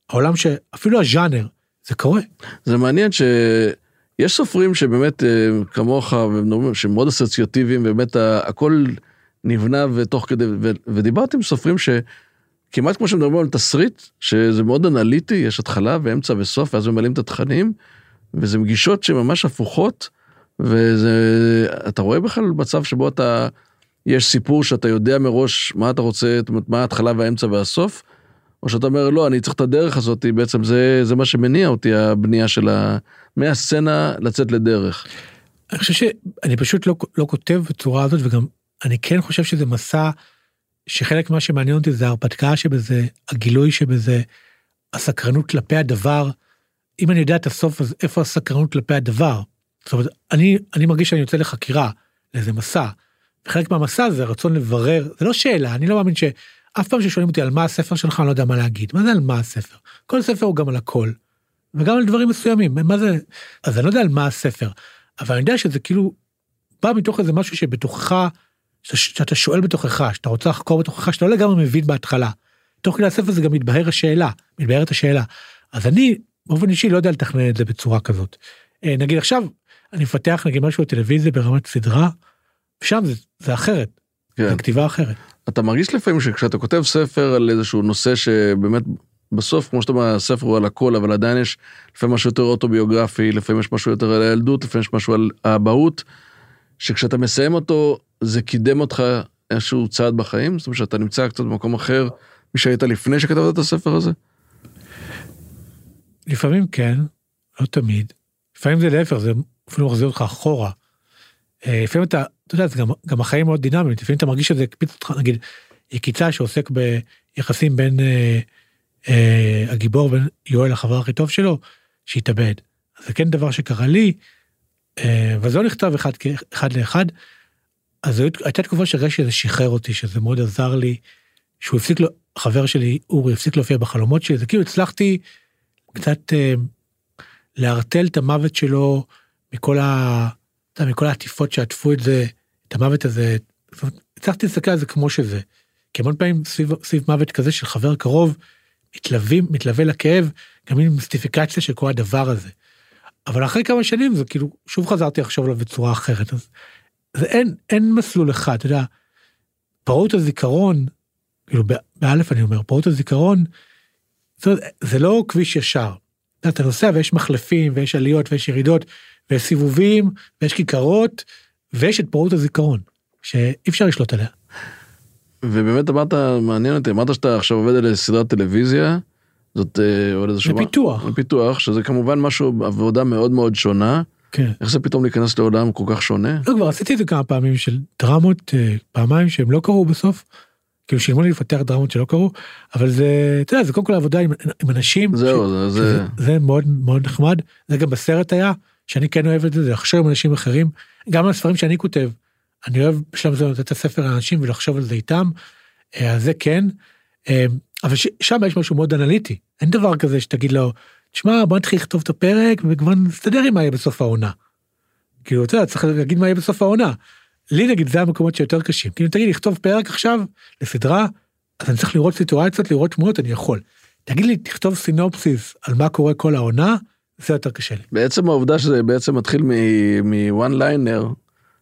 העולם שאפילו הז'אנר זה קורה. זה מעניין שיש סופרים שבאמת אה, כמוך שמאוד אסוציאטיביים באמת הכל נבנה ותוך כדי ודיברתי עם סופרים שכמעט כמו שמדברים על תסריט שזה מאוד אנליטי יש התחלה ואמצע וסוף ואז ממלאים את התכנים וזה מגישות שממש הפוכות וזה אתה רואה בכלל מצב שבו אתה יש סיפור שאתה יודע מראש מה אתה רוצה זאת אומרת מה ההתחלה והאמצע והסוף. או שאתה אומר לא אני צריך את הדרך הזאת בעצם זה זה מה שמניע אותי הבנייה של ה... מהסצנה לצאת לדרך. אני חושב שאני פשוט לא, לא כותב בצורה הזאת וגם אני כן חושב שזה מסע שחלק מה שמעניין אותי זה ההרפתקה שבזה הגילוי שבזה הסקרנות כלפי הדבר. אם אני יודע את הסוף אז איפה הסקרנות כלפי הדבר. זאת אומרת אני אני מרגיש שאני יוצא לחקירה לאיזה מסע. וחלק מהמסע זה רצון לברר זה לא שאלה אני לא מאמין ש... אף פעם ששואלים אותי על מה הספר שלך אני לא יודע מה להגיד מה זה על מה הספר כל ספר הוא גם על הכל. וגם על דברים מסוימים מה זה אז אני לא יודע על מה הספר אבל אני יודע שזה כאילו בא מתוך איזה משהו שבתוכך שאתה שואל בתוכך שאתה רוצה לחקור בתוכך שאתה לא לגמרי מבין בהתחלה. תוך כדי הספר זה גם מתבהר השאלה מתבהרת השאלה אז אני באופן אישי לא יודע לתכנן את זה בצורה כזאת. אה, נגיד עכשיו אני מפתח נגיד משהו בטלוויזיה ברמת סדרה שם זה, זה אחרת. כן. זה כתיבה אחרת. אתה מרגיש לפעמים שכשאתה כותב ספר על איזשהו נושא שבאמת בסוף כמו שאתה אומר הספר הוא על הכל אבל עדיין יש לפעמים משהו יותר אוטוביוגרפי לפעמים יש משהו יותר על הילדות לפעמים יש משהו על האבהות. שכשאתה מסיים אותו זה קידם אותך איזשהו צעד בחיים זאת אומרת שאתה נמצא קצת במקום אחר משהיית לפני שכתבת את הספר הזה. לפעמים כן לא תמיד לפעמים זה להפך זה אפילו מחזיר אותך אחורה. אה, לפעמים אתה אתה יודע, זה גם, גם החיים מאוד דינמיים, לפעמים אתה מרגיש שזה הקפיץ אותך, נגיד, יקיצה שעוסק ביחסים בין אה, אה, הגיבור בין יואל החבר הכי טוב שלו, שהתאבד. זה כן דבר שקרה לי, אה, וזה לא נכתב אחד, אחד לאחד, אז הייתה תקופה שהרגשתי שזה שחרר אותי, שזה מאוד עזר לי, שהוא הפסיק לו, חבר שלי, אורי, הפסיק להופיע בחלומות שלי, זה כאילו הצלחתי קצת אה, לערטל את המוות שלו מכל ה... אתה יודע, מכל העטיפות שעטפו את זה, את המוות הזה, הצלחתי להסתכל על זה כמו שזה. כי המון פעמים סביב, סביב מוות כזה של חבר קרוב, מתלווים, מתלווה לכאב, גם עם מיסטיפיקציה של כל הדבר הזה. אבל אחרי כמה שנים זה כאילו, שוב חזרתי לחשוב עליו בצורה אחרת. אז זה אין, אין מסלול אחד, אתה יודע, פרעות הזיכרון, כאילו באלף אני אומר, פרעות הזיכרון, זה, זה לא כביש ישר. אתה נוסע ויש מחלפים ויש עליות ויש ירידות ויש סיבובים ויש כיכרות ויש את פרעות הזיכרון שאי אפשר לשלוט עליה. ובאמת אמרת מעניין אותי אמרת שאתה עכשיו עובד על סדרת טלוויזיה זאת אה, עוד איזה שמה פיתוח פיתוח שזה כמובן משהו עבודה מאוד מאוד שונה. כן. איך זה פתאום להיכנס לעולם כל כך שונה? לא כבר עשיתי את זה כמה פעמים של דרמות אה, פעמיים שהם לא קרו בסוף. כאילו שילמו לי לפתח דרמות שלא קרו אבל זה אתה יודע זה קודם כל עבודה עם, עם אנשים זהו ש, זה, זה... זה מאוד מאוד נחמד זה גם בסרט היה שאני כן אוהב את זה, זה לחשוב עם אנשים אחרים, גם על הספרים שאני כותב, אני אוהב בשלב זה לתת את הספר לאנשים ולחשוב על זה איתם, אה, אז זה כן, אה, אבל שם יש משהו מאוד אנליטי, אין דבר כזה שתגיד לו, תשמע בוא נתחיל לכתוב את הפרק וכבר נסתדר עם מה יהיה בסוף העונה. כאילו אתה יודע צריך להגיד מה יהיה בסוף העונה. לי נגיד זה המקומות שיותר קשים, כאילו תגיד לכתוב פרק עכשיו לסדרה, אז אני צריך לראות סיטואציות, לראות תמונות, אני יכול. תגיד לי תכתוב סינופסיס על מה קורה כל העונה, זה יותר קשה לי. בעצם העובדה שזה בעצם מתחיל מוואן ליינר,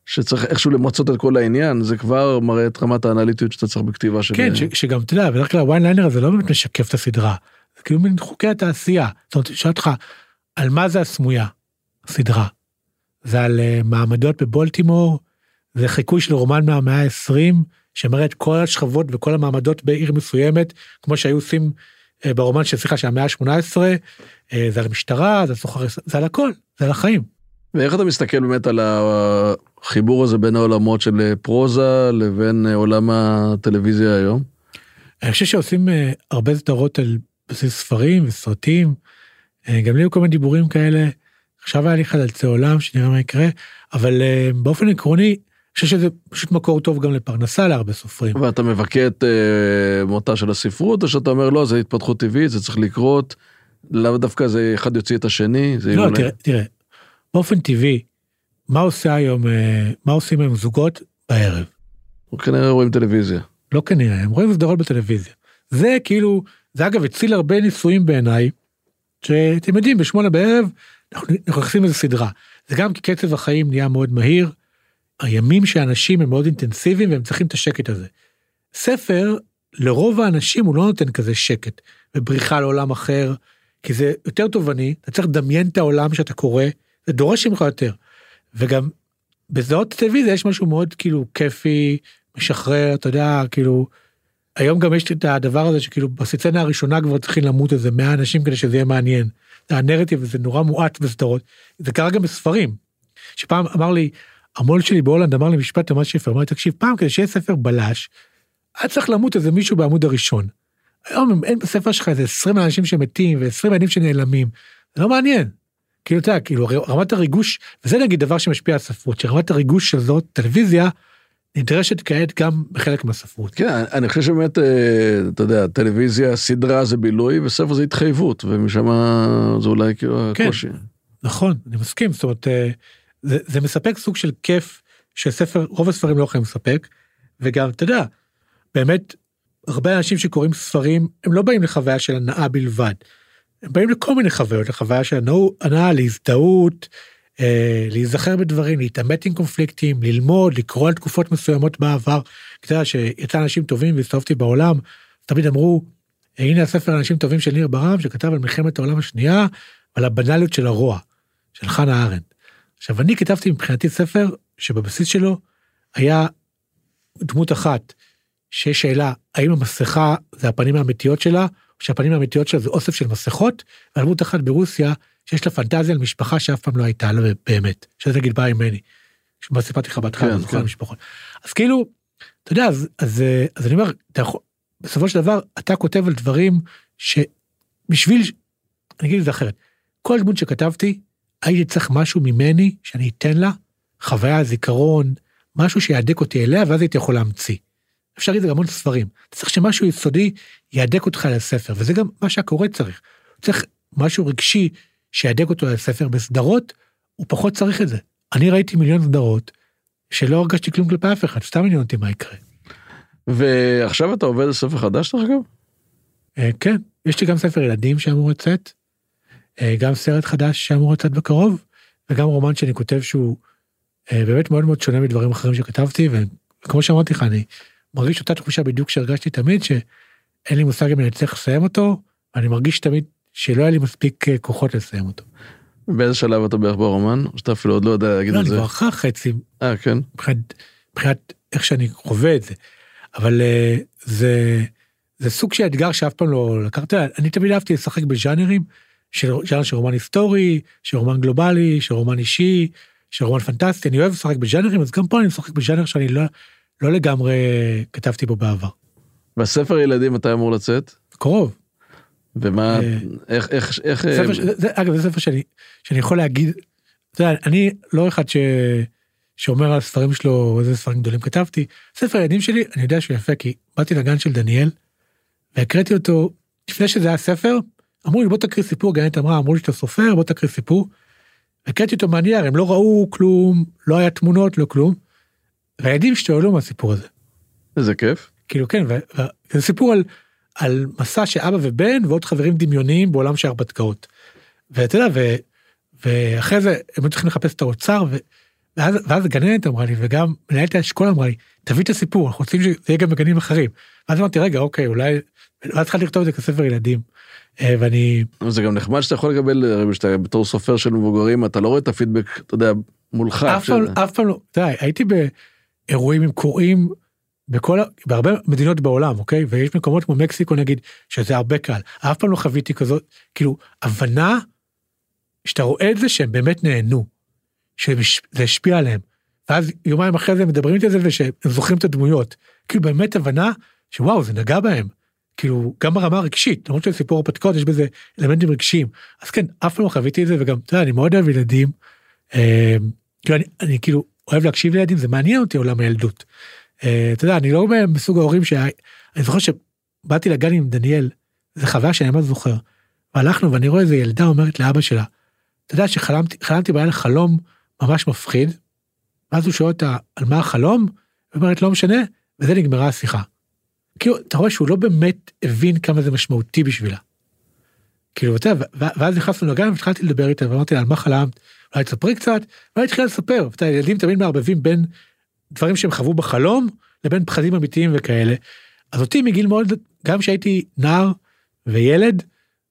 שצריך איכשהו למצות את כל העניין, זה כבר מראה את רמת האנליטיות שאתה צריך בכתיבה של... כן, ש, שגם אתה יודע, בדרך כלל הוואן ליינר הזה לא באמת משקף את הסדרה, זה כאילו מין חוקי התעשייה. זאת אומרת, שאל אותך, על מה זה הסמויה, הסדרה? זה על uh, מעמדות בבולטימור, זה חיקוי של רומן מהמאה ה-20, שמראה את כל השכבות וכל המעמדות בעיר מסוימת, כמו שהיו עושים ברומן של סליחה של המאה ה-18, אה, זה על המשטרה, זה על סוחרי, זה על הכל, זה על החיים. ואיך אתה מסתכל באמת על החיבור הזה בין העולמות של אה, פרוזה לבין אה, עולם הטלוויזיה היום? אני חושב שעושים הרבה סדרות על בסיס ספרים וסרטים. גם לי היו כל מיני דיבורים כאלה. עכשיו היה לי חלצי עולם שנראה מה יקרה, אבל אה, באופן עקרוני, חושב שזה פשוט מקור טוב גם לפרנסה להרבה סופרים. ואתה מבכה את אה, מותה של הספרות, או שאתה אומר לא, זה התפתחות טבעית, זה צריך לקרות, לאו דווקא זה אחד יוציא את השני, זה לא, תראה, תראה, באופן טבעי, מה עושה היום, אה, מה עושים היום זוגות בערב? כנראה רואים טלוויזיה. לא כנראה, הם רואים סדרות בטלוויזיה. זה כאילו, זה אגב הציל הרבה ניסויים בעיניי, שאתם יודעים, בשמונה בערב אנחנו נכנסים לאיזה סדרה. זה גם כי קצב החיים נהיה מאוד מהיר, הימים של האנשים הם מאוד אינטנסיביים והם צריכים את השקט הזה. ספר, לרוב האנשים הוא לא נותן כזה שקט, ובריחה לעולם אחר, כי זה יותר תובעני, אתה צריך לדמיין את העולם שאתה קורא, זה דורש ממך יותר. וגם בסדרות טלוויזיה יש משהו מאוד כאילו כיפי, משחרר, אתה יודע, כאילו, היום גם יש את הדבר הזה שכאילו בסצנה הראשונה כבר צריכים למות איזה 100 אנשים כדי שזה יהיה מעניין. הנרטיב הזה נורא מועט בסדרות, זה קרה גם בספרים. שפעם אמר לי, המו"ל שלי בהולנד אמר לי משפט ממש יפה, אמר לי, תקשיב, פעם כדי שיהיה ספר בלש, היה צריך למות איזה מישהו בעמוד הראשון. היום אין בספר שלך איזה 20 אנשים שמתים ו-20 ילדים שנעלמים, זה לא מעניין. כאילו, אתה יודע, כאילו, רמת הריגוש, וזה נגיד דבר שמשפיע על ספרות, שרמת הריגוש של זאת טלוויזיה, נדרשת כעת גם בחלק מהספרות. כן, אני חושב שבאמת, אה, אתה יודע, טלוויזיה, סדרה זה בילוי, וספר זה התחייבות, ומשם זה אולי כאילו כן. הקושי. נכון, אני מסכים, זאת אומרת, אה, זה, זה מספק סוג של כיף שספר, רוב הספרים לא יכולים לספק, וגם, אתה יודע, באמת, הרבה אנשים שקוראים ספרים, הם לא באים לחוויה של הנאה בלבד. הם באים לכל מיני חוויות, לחוויה של הנאה- להזדהות, אה, להיזכר בדברים, להתעמת עם קונפליקטים, ללמוד, לקרוא על תקופות מסוימות בעבר. אתה יודע שיצא אנשים טובים והסתובבתי בעולם, תמיד אמרו, הנה הספר אנשים טובים של ניר ברם, שכתב על מלחמת העולם השנייה, ועל הבנאליות של הרוע, של חנה ארנדט. עכשיו, אני כתבתי מבחינתי ספר שבבסיס שלו היה דמות אחת, שיש שאלה, האם המסכה זה הפנים האמיתיות שלה, או שהפנים האמיתיות שלה זה אוסף של מסכות, ועל דמות אחת ברוסיה, שיש לה פנטזיה על משפחה שאף פעם לא הייתה לה באמת, שזה נגיד באה ממני. מה סיפרתי לך בהתחלה, כן, כן. על משפחות. אז כאילו, אתה יודע, אז, אז, אז אני אומר, אתה יכול, בסופו של דבר, אתה כותב על דברים שבשביל, אני אגיד את זה אחרת, כל דמות שכתבתי, הייתי צריך משהו ממני שאני אתן לה, חוויה, זיכרון, משהו שיהדק אותי אליה, ואז הייתי יכול להמציא. אפשר להגיד את זה גם המון ספרים. אתה צריך שמשהו יסודי יהדק אותך לספר, וזה גם מה שהקורא צריך. צריך משהו רגשי שיהדק אותו לספר. בסדרות, הוא פחות צריך את זה. אני ראיתי מיליון סדרות, שלא הרגשתי כלום כלפי אף אחד, סתם מעניין אותי מה יקרה. ועכשיו אתה עובד על ספר חדש, דרך אגב? אה, כן, יש לי גם ספר ילדים שאמור לצאת, גם סרט חדש שאמור לצאת בקרוב, וגם רומן שאני כותב שהוא אה, באמת מאוד מאוד שונה מדברים אחרים שכתבתי, וכמו שאמרתי לך, אני מרגיש אותה תחושה בדיוק שהרגשתי תמיד, שאין לי מושג אם אני אצליח לסיים אותו, ואני מרגיש תמיד שלא היה לי מספיק אה, כוחות לסיים אותו. באיזה שלב אתה בערך ברומן? או שאתה אפילו עוד לא יודע להגיד לא, את אני זה? כבר אחר חצי אה, כן. מבחינת, איך שאני חווה את זה. אבל אה, זה, זה סוג של אתגר שאף פעם לא לקחתי, אני תמיד אהבתי לשחק בז'אנרים, של ז'אנר של רומן היסטורי, של רומן גלובלי, של רומן אישי, של רומן פנטסטי, אני אוהב לשחק בז'אנרים, אז גם פה אני משחק בז'אנר שאני לא, לא לגמרי כתבתי בו בעבר. והספר ילדים מתי אמור לצאת? קרוב. ומה, אה, איך, איך, איך, ספר, זה, זה, אגב, זה ספר שאני, שאני יכול להגיד, אתה יודע, אני לא אחד ש, שאומר על הספרים שלו איזה ספרים גדולים כתבתי, ספר הילדים שלי, אני יודע שהוא יפה, כי באתי לגן של דניאל, והקראתי אותו, לפני שזה היה ספר, אמרו לי בוא תקריא סיפור, גנית אמרה, אמרו לי שאתה סופר, בוא תקריא סיפור. הקראתי אותו מהנייר, הם לא ראו כלום, לא היה תמונות, לא כלום. והילדים השתוללו מהסיפור הזה. איזה כיף. כאילו כן, זה סיפור על, על מסע של אבא ובן ועוד חברים דמיוניים בעולם של הרפתקאות. ואתה יודע, ו, ואחרי זה הם היו צריכים לחפש את האוצר, ו, ואז, ואז הגננת אמרה לי, וגם מנהלת האשכול אמרה לי, תביא את הסיפור, אנחנו רוצים שזה יהיה גם בגנים אחרים. ואז אמרתי, רגע, אוקיי, אולי, ואז התחלתי לכתוב את זה כספר ילדים. אה, ואני, זה גם נחמד שאתה יכול לקבל, הרי שאתה בתור סופר של מבוגרים, אתה לא רואה את הפידבק, אתה יודע, מולך. אף פעם, אף פעם לא, אתה יודע, הייתי באירועים עם קוראים בכל, בהרבה מדינות בעולם, אוקיי? ויש מקומות כמו מקסיקו נגיד, שזה הרבה קל. אף פעם לא חוויתי כזאת, כאילו, הבנה שאתה רואה את זה שהם באמת נהנו, שזה השפיע עליהם. ואז יומיים אחרי זה מדברים איתי על זה ושהם זוכרים את הדמויות. כאילו באמת הבנה שוואו, זה נגע בהם. כאילו, גם ברמה הרגשית, למרות שסיפור הרפתקאות יש בזה אלמנטים רגשיים. אז כן, אף פעם לא חוויתי את זה, וגם, אתה יודע, אני מאוד אוהב ילדים. אה, כאילו, אני, אני כאילו אוהב להקשיב לילדים, זה מעניין אותי עולם הילדות. אה, אתה יודע, אני לא מסוג ההורים ש... אני זוכר שבאתי לגן עם דניאל, זו חוויה שאני ממש זוכר. והלכנו ואני רואה איזה ילדה אומרת לאבא שלה, אתה יודע שחלמתי בלילה חלום ממש מפחיד, ואז הוא שואל אותה על מה החלום, ואומרת לא משנה, וזה נגמרה השיחה. כאילו, אתה רואה שהוא לא באמת הבין כמה זה משמעותי בשבילה. כאילו, אתה יודע, ואז נכנסנו לגן והתחלתי לדבר איתה ואמרתי לה על מה חלמת, אולי תספרי קצת, ואולי התחילה לספר, אתה ילדים תמיד מערבבים בין דברים שהם חוו בחלום לבין פחדים אמיתיים וכאלה. אז אותי מגיל מאוד, גם כשהייתי נער וילד,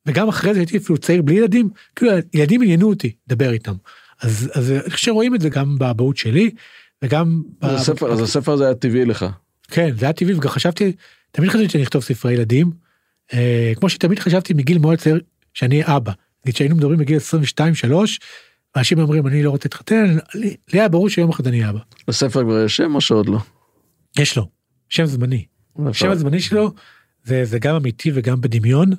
וגם אחרי זה הייתי אפילו צעיר בלי ילדים, כאילו ילדים עניינו אותי לדבר איתם. אז, אז אני חושב שרואים את זה גם באבהות שלי, וגם... אז, הספר, אז הספר הזה היה טבעי לך. כן, זה היה טבעי, וגם חשבתי, תמיד חשבתי שאני אכתוב ספרי ילדים, אה, כמו שתמיד חשבתי מגיל מאוד צעיר שאני אבא. נגיד שהיינו מדברים בגיל 22-3, אנשים אומרים אני לא רוצה להתחתן, לי היה ברור שיום אחד אני אבא. לספר כבר יש שם או שעוד לא? יש לו, שם זמני. השם הזמני שלו זה, זה גם אמיתי וגם בדמיון,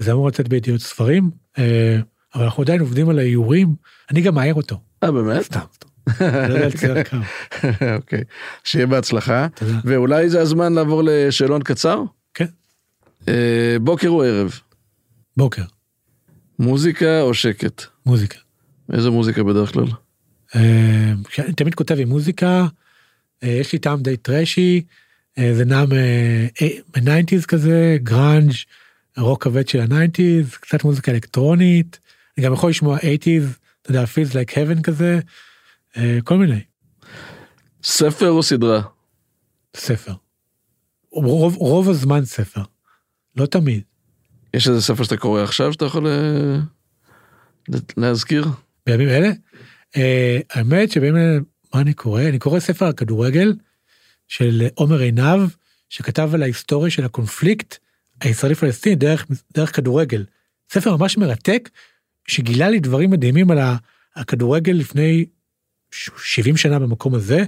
וזה אמור לצאת בידיעות ספרים, אה, אבל אנחנו עדיין עובדים על האיורים, אני גם מעיר אותו. אה באמת? סתם, אוקיי, שיהיה בהצלחה, ואולי זה הזמן לעבור לשאלון קצר? כן. אה, בוקר או ערב? בוקר. מוזיקה או שקט? מוזיקה. איזה מוזיקה בדרך כלל? אה, אני תמיד כותב עם מוזיקה, יש לי טעם די טרשי, זה נע מ-90's כזה, גראנג', רוק כבד של ה-90's, קצת מוזיקה אלקטרונית, אני גם יכול לשמוע 80's, אתה יודע, feels like heaven כזה, אה, כל מיני. ספר או סדרה? ספר. רוב, רוב הזמן ספר, לא תמיד. יש איזה ספר שאתה קורא עכשיו שאתה יכול אה, להזכיר? בימים אלה? אה, האמת שבימים אלה, מה אני קורא? אני קורא ספר על כדורגל של עומר עינב, שכתב על ההיסטוריה של הקונפליקט הישראלי פלסטיני דרך, דרך כדורגל. ספר ממש מרתק, שגילה לי דברים מדהימים על הכדורגל לפני 70 שנה במקום הזה.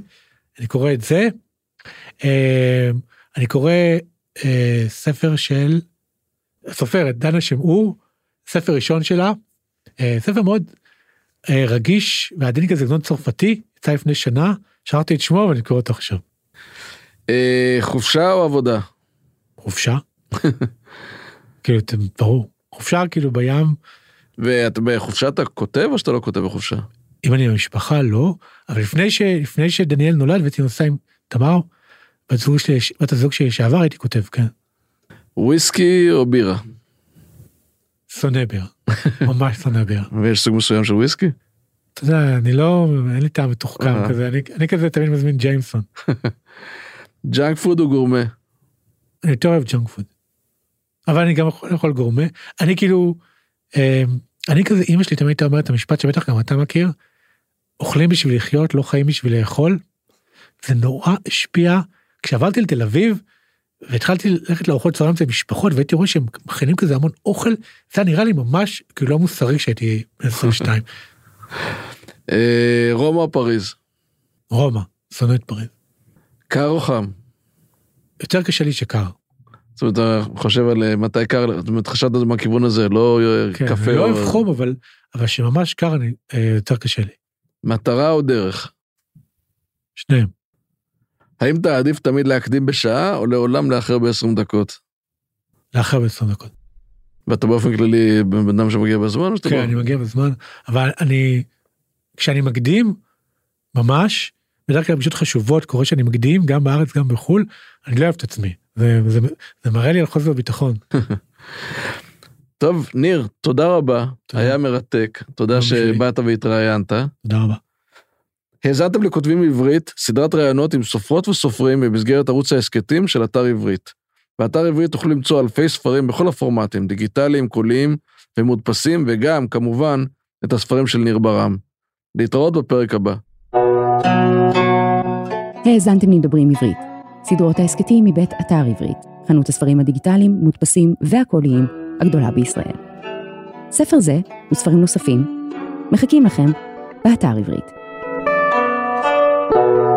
אני קורא את זה. אה, אני קורא אה, ספר של סופרת דנה שמעור, ספר ראשון שלה, אה, ספר מאוד רגיש ועדין כזה גנון צרפתי, יצא לפני שנה, שרתי את שמו ואני קורא אותו עכשיו. חופשה או עבודה? חופשה. כאילו, ברור, חופשה כאילו בים. ואתה בחופשה אתה כותב או שאתה לא כותב בחופשה? אם אני במשפחה לא, אבל לפני, ש, לפני שדניאל נולד והייתי נוסע עם תמר, בת זוג שלי, בת הזוג שלי שעבר הייתי כותב, כן. וויסקי או בירה? שונא בירה, ממש שונא בירה. ויש סוג מסוים של וויסקי? אתה יודע, אני לא, אין לי טעם מתוחכם אה. כזה, אני, אני כזה תמיד מזמין ג'יימסון. junk food או גורמה? אני יותר אוהב junk food. אבל אני גם יכול לאכול גורמה. אני כאילו, אה, אני כזה, אמא שלי תמיד הייתה אומרת את המשפט שבטח גם אתה מכיר, אוכלים בשביל לחיות, לא חיים בשביל לאכול. זה נורא השפיע. כשעברתי לתל אביב, והתחלתי ללכת לארוחות צהריים אצל משפחות, והייתי רואה שהם מכינים כזה המון אוכל, זה נראה לי ממש כאילו לא מוסרי כשהייתי בן 22. אה, רומא או פריז? רומא, שונא את פריז. קר או חם? יותר קשה לי שקר. זאת אומרת, אתה חושב על אה, מתי קר, זאת אומרת, חשבת על זה מהכיוון הזה, לא אה, כן, קפה. אני לא אוהב חום, אבל, אבל שממש קר, אני, יותר קשה לי. מטרה או דרך? שניהם. האם אתה עדיף תמיד להקדים בשעה, או לעולם לאחר ב-20 דקות? לאחר ב-20 דקות. ואתה באופן כללי בן אדם שמגיע בזמן? כן, בא... אני מגיע בזמן, אבל אני, כשאני מקדים, ממש, בדרך כלל פשוט חשובות, קורה שאני מקדים, גם בארץ, גם בחו"ל, אני לא אוהב את עצמי. זה, זה, זה מראה לי על חוסר ביטחון. טוב, ניר, תודה רבה, תודה. היה מרתק, תודה שבאת והתראיינת. תודה רבה. האזנתם לכותבים עברית, סדרת ראיונות עם סופרות וסופרים במסגרת ערוץ ההסכתים של אתר עברית. באתר עברית תוכלו למצוא אלפי ספרים בכל הפורמטים, דיגיטליים, קוליים ומודפסים, וגם, כמובן, את הספרים של ניר ברם. להתראות בפרק הבא. האזנתם לדברים עברית. סדרות ההסכתים מבית אתר עברית, חנות הספרים הדיגיטליים, מודפסים והקוליים הגדולה בישראל. ספר זה וספרים נוספים מחכים לכם באתר עברית. thank you